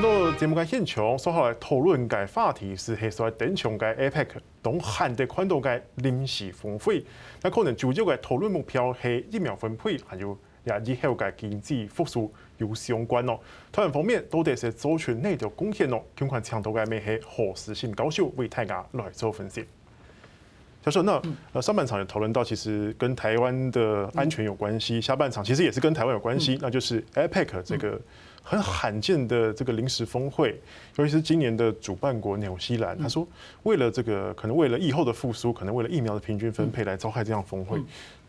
很多节目嘅现场，所后来讨论嘅话题是系所谓登场嘅 APEC 同韩的宽度嘅临时峰会，那可能主要嘅讨论目标系疫苗分配，还有也以后嘅经济复苏有相关咯。台湾方面到底是做出哪条贡献咯？今款强度嘅咩系何时性高手为大家来做分析。教授，那呃上半场也讨论到，其实跟台湾的安全有关系，下半场其实也是跟台湾有关系，那就是 APEC 这个。很罕见的这个临时峰会，尤其是今年的主办国纽西兰，他说为了这个可能为了疫后的复苏，可能为了疫苗的平均分配来召开这样峰会，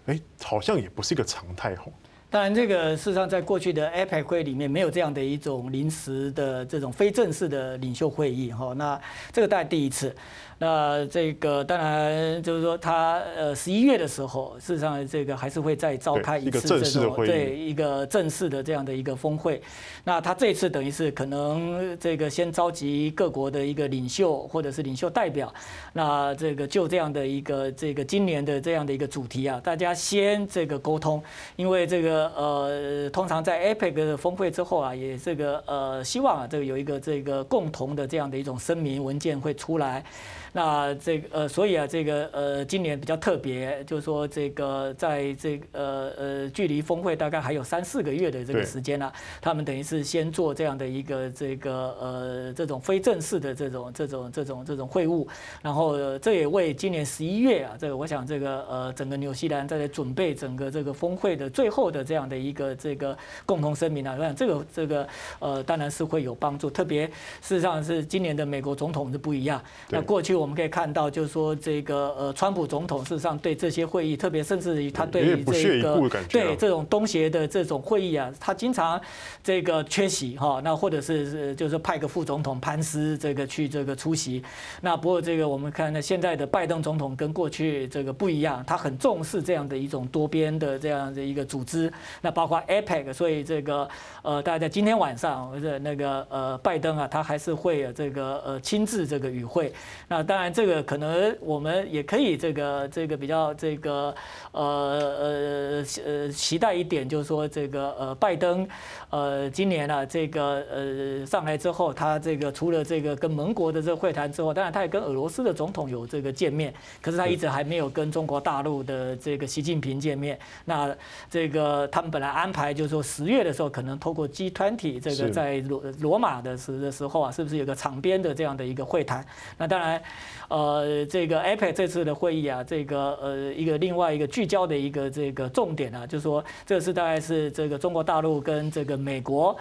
哎，好像也不是一个常态吼。当然，这个事实上在过去的 APEC 会里面没有这样的一种临时的这种非正式的领袖会议哈，那这个大概第一次。那这个当然就是说，他呃十一月的时候，事实上这个还是会再召开一次这种对一个正式的这样的一个峰会。那他这次等于是可能这个先召集各国的一个领袖或者是领袖代表，那这个就这样的一个这个今年的这样的一个主题啊，大家先这个沟通，因为这个呃通常在 APEC 的峰会之后啊，也这个呃希望啊这个有一个这个共同的这样的一种声明文件会出来。那这个呃，所以啊，这个呃，今年比较特别，就是说这个在这个呃呃，距离峰会大概还有三四个月的这个时间呢，他们等于是先做这样的一个这个呃这种非正式的这种这种这种这种会晤，然后这也为今年十一月啊，这个我想这个呃整个纽西兰在准备整个这个峰会的最后的这样的一个这个共同声明啊，我想这个这个呃当然是会有帮助，特别事实上是今年的美国总统是不一样，那过去。我们可以看到，就是说这个呃，川普总统事实上对这些会议，特别甚至于他对于这个对这种东协的这种会议啊，他经常这个缺席哈。那或者是就是派个副总统潘斯这个去这个出席。那不过这个我们看呢，现在的拜登总统跟过去这个不一样，他很重视这样的一种多边的这样的一个组织。那包括 APEC，所以这个呃，大家在今天晚上或者那个呃，拜登啊，他还是会有这个呃亲自这个与会。那当然，这个可能我们也可以这个这个比较这个呃呃呃期待一点，就是说这个呃拜登呃今年啊这个呃上来之后，他这个除了这个跟盟国的这个会谈之后，当然他也跟俄罗斯的总统有这个见面，可是他一直还没有跟中国大陆的这个习近平见面。那这个他们本来安排就是说十月的时候，可能透过 G 团体这个在罗罗马的时的时候啊，是不是有个场边的这样的一个会谈？那当然。呃，这个 APEC 这次的会议啊，这个呃一个另外一个聚焦的一个这个重点啊，就是说这次大概是这个中国大陆跟这个美国。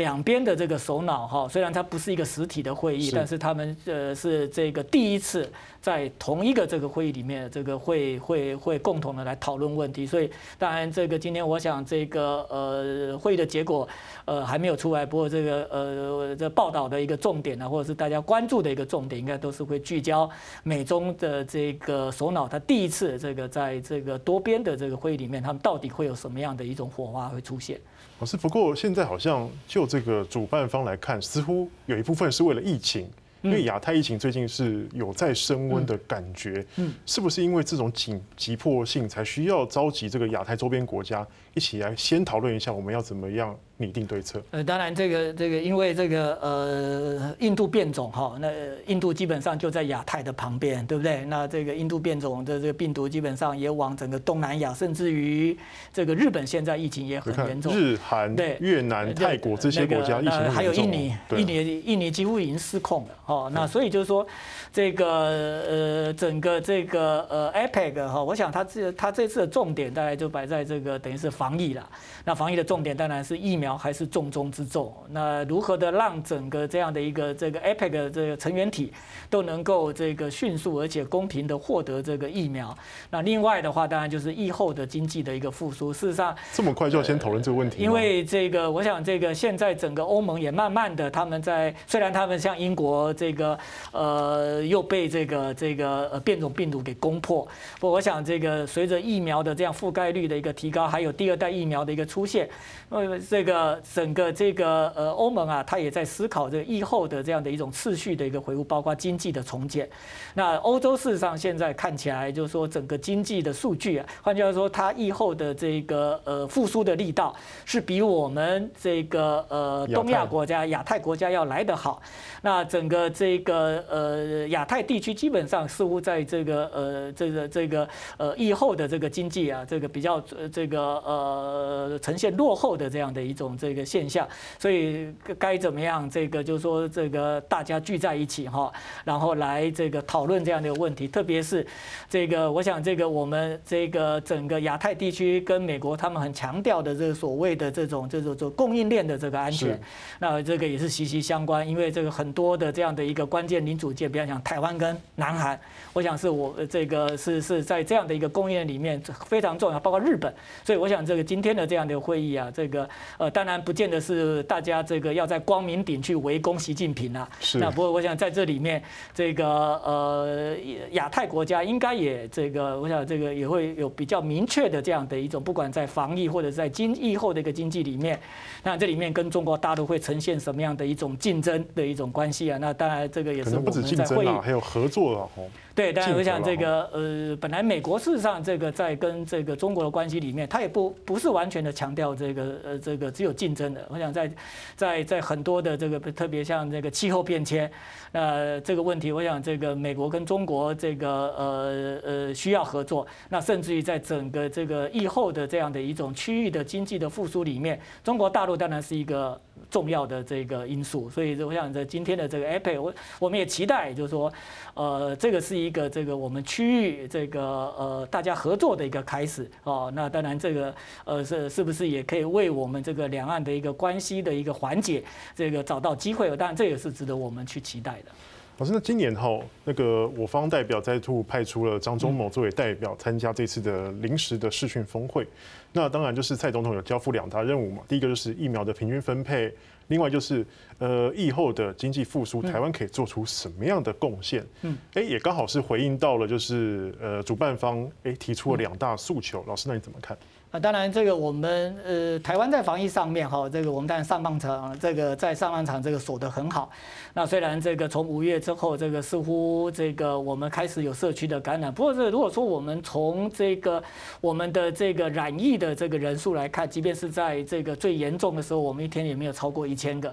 两边的这个首脑哈，虽然它不是一个实体的会议，但是他们呃是这个第一次在同一个这个会议里面，这个会会会共同的来讨论问题。所以当然这个今天我想这个呃会议的结果呃还没有出来，不过这个呃这报道的一个重点呢，或者是大家关注的一个重点，应该都是会聚焦美中的这个首脑，他第一次这个在这个多边的这个会议里面，他们到底会有什么样的一种火花会出现？老师，不过现在好像就这个主办方来看，似乎有一部分是为了疫情，因为亚太疫情最近是有在升温的感觉，嗯，是不是因为这种紧急迫性才需要召集这个亚太周边国家一起来先讨论一下我们要怎么样？拟定对策。呃，当然，这个这个，因为这个呃，印度变种哈，那印度基本上就在亚太的旁边，对不对？那这个印度变种的这个病毒基本上也往整个东南亚，甚至于这个日本现在疫情也很严重。日韩对越南、泰国这些国家疫情很严重。还有印尼，印尼印尼几乎已经失控了哈。那所以就是说，这个呃，整个这个呃，APEC 哈，我想他这他这次的重点大概就摆在这个等于是防疫了。那防疫的重点当然是疫苗。还是重中之重。那如何的让整个这样的一个这个 APEC 的这个成员体都能够这个迅速而且公平的获得这个疫苗？那另外的话，当然就是疫后的经济的一个复苏。事实上，这么快就要先讨论这个问题？因为这个，我想这个现在整个欧盟也慢慢的，他们在虽然他们像英国这个呃又被这个这个呃变种病毒给攻破，不过我想这个随着疫苗的这样覆盖率的一个提高，还有第二代疫苗的一个出现，呃这个。个整个这个呃欧盟啊，它也在思考这个疫后的这样的一种次序的一个回复，包括经济的重建。那欧洲事实上现在看起来就是说整个经济的数据啊，换句话说，它疫后的这个呃复苏的力道是比我们这个呃东亚国家、亚太国家要来得好。那整个这个呃亚太地区基本上似乎在这个呃这个这个呃疫后的这个经济啊，这个比较这个呃呈现落后的这样的一种这个现象，所以该怎么样？这个就是说这个大家聚在一起哈，然后来这个讨论这样的问题，特别是这个我想这个我们这个整个亚太地区跟美国他们很强调的这个所谓的这种这种这供应链的这个安全，那这个也是息息相关，因为这个很。多的这样的一个关键零组件，比方讲台湾跟南韩，我想是我这个是是在这样的一个供应链里面非常重要，包括日本。所以我想这个今天的这样的会议啊，这个呃当然不见得是大家这个要在光明顶去围攻习近平啊。是。那不过我想在这里面，这个呃亚太国家应该也这个，我想这个也会有比较明确的这样的一种，不管在防疫或者在经疫后的一个经济里面，那这里面跟中国大陆会呈现什么样的一种竞争的一种关系啊，那当然这个也是我们在会议，可能不止竞争啊，还有合作啊。对，当然我想这个呃，本来美国事实上这个在跟这个中国的关系里面，它也不不是完全的强调这个呃这个只有竞争的。我想在在在很多的这个特别像这个气候变迁，那这个问题，我想这个美国跟中国这个呃呃需要合作。那甚至于在整个这个疫后的这样的一种区域的经济的复苏里面，中国大陆当然是一个。重要的这个因素，所以我想在今天的这个 APEC，我我们也期待，就是说，呃，这个是一个这个我们区域这个呃大家合作的一个开始哦。那当然，这个呃是是不是也可以为我们这个两岸的一个关系的一个缓解，这个找到机会？当然，这也是值得我们去期待的。老师，那今年哈，那个我方代表在兔派出了张忠谋作为代表参加这次的临时的视讯峰会。那当然就是蔡总统有交付两大任务嘛，第一个就是疫苗的平均分配，另外就是呃疫后的经济复苏，台湾可以做出什么样的贡献？嗯，哎，也刚好是回应到了就是呃主办方哎提出了两大诉求。老师，那你怎么看？啊，当然，这个我们呃，台湾在防疫上面哈，这个我们当然上半场这个在上半场这个守得很好。那虽然这个从五月之后，这个似乎这个我们开始有社区的感染，不过这如果说我们从这个我们的这个染疫的这个人数来看，即便是在这个最严重的时候，我们一天也没有超过一千个。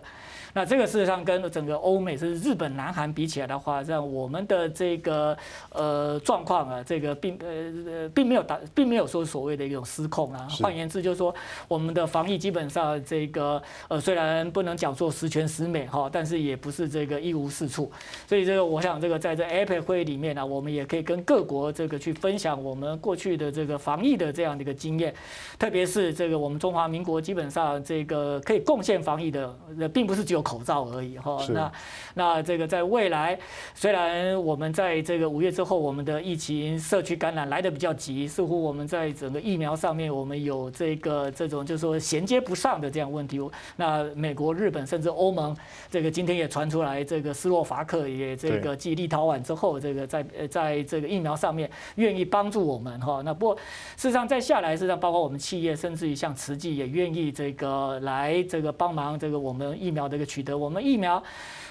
那这个事实上跟整个欧美是日本、南韩比起来的话，让我们的这个呃状况啊，这个并呃并没有达，并没有说所谓的一种失控啊。换言之，就是说我们的防疫基本上这个呃虽然不能讲做十全十美哈，但是也不是这个一无是处。所以这个我想这个在这 APEC 会议里面呢，我们也可以跟各国这个去分享我们过去的这个防疫的这样的一个经验，特别是这个我们中华民国基本上这个可以贡献防疫的，并不是只有。口罩而已哈，那那这个在未来，虽然我们在这个五月之后，我们的疫情社区感染来的比较急，似乎我们在整个疫苗上面，我们有这个这种就是说衔接不上的这样问题。那美国、日本甚至欧盟，这个今天也传出来，这个斯洛伐克也这个继立陶宛之后，这个在呃在这个疫苗上面愿意帮助我们哈。那不过事实上再下来，事实上包括我们企业，甚至于像慈济也愿意这个来这个帮忙这个我们疫苗的一个。取得我们疫苗，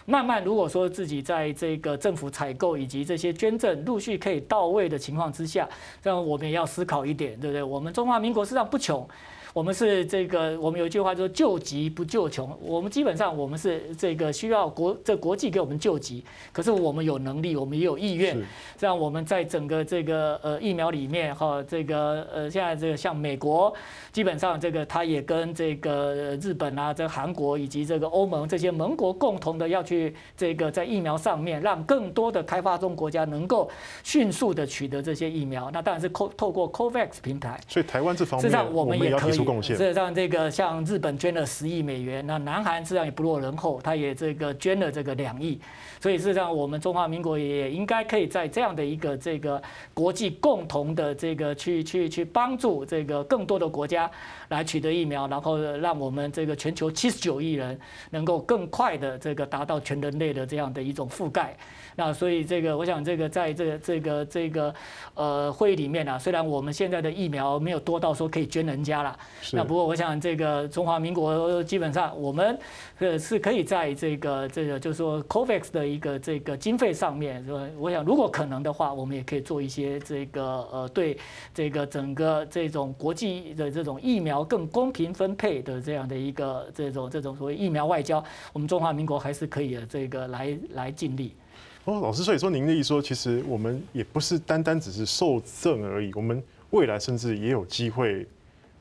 慢慢如果说自己在这个政府采购以及这些捐赠陆续可以到位的情况之下，这样我们也要思考一点，对不对？我们中华民国市场不穷我们是这个，我们有一句话说“救急不救穷”。我们基本上我们是这个需要国这国际给我们救急，可是我们有能力，我们也有意愿，这样我们在整个这个呃疫苗里面哈，这个呃现在这个像美国，基本上这个他也跟这个日本啊、这韩国以及这个欧盟这些盟国共同的要去这个在疫苗上面，让更多的开发中国家能够迅速的取得这些疫苗。那当然是透透过 COVAX 平台。所以台湾这方面，实际上我们也可以。事实上，这个像日本捐了十亿美元，那南韩实际上也不落人后，他也这个捐了这个两亿。所以事实上，我们中华民国也应该可以在这样的一个这个国际共同的这个去去去帮助这个更多的国家来取得疫苗，然后让我们这个全球七十九亿人能够更快的这个达到全人类的这样的一种覆盖。那所以这个，我想这个在这个这个这个呃会议里面啊，虽然我们现在的疫苗没有多到说可以捐人家了。那不过我想这个中华民国基本上我们呃是可以在这个这个就是说 COVAX 的一个这个经费上面，说我想如果可能的话，我们也可以做一些这个呃对这个整个这种国际的这种疫苗更公平分配的这样的一个这种这种所谓疫苗外交，我们中华民国还是可以这个来来尽力。哦，老师，所以说您的意思说，其实我们也不是单单只是受赠而已，我们未来甚至也有机会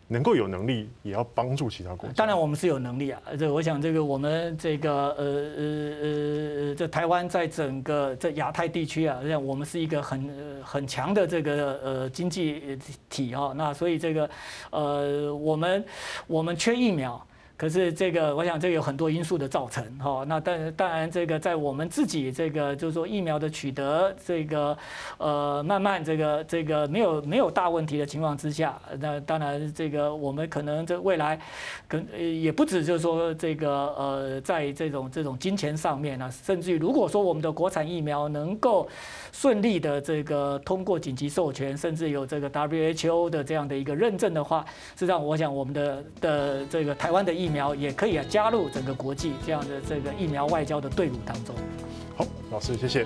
能够有能力，也要帮助其他国家。当然，我们是有能力啊。这我想，这个我们这个呃呃呃，这台湾在整个在亚太地区啊，这样我们是一个很很强的这个呃经济体啊。那所以这个呃，我们我们缺疫苗。可是这个，我想这个有很多因素的造成哈。那但当然，这个在我们自己这个就是说疫苗的取得，这个呃慢慢这个这个没有没有大问题的情况之下，那当然这个我们可能这未来，可也不止就是说这个呃在这种这种金钱上面呢，甚至于如果说我们的国产疫苗能够顺利的这个通过紧急授权，甚至有这个 WHO 的这样的一个认证的话，实际上我想我们的的这个台湾的疫疫苗也可以啊，加入整个国际这样的这个疫苗外交的队伍当中。好，老师，谢谢。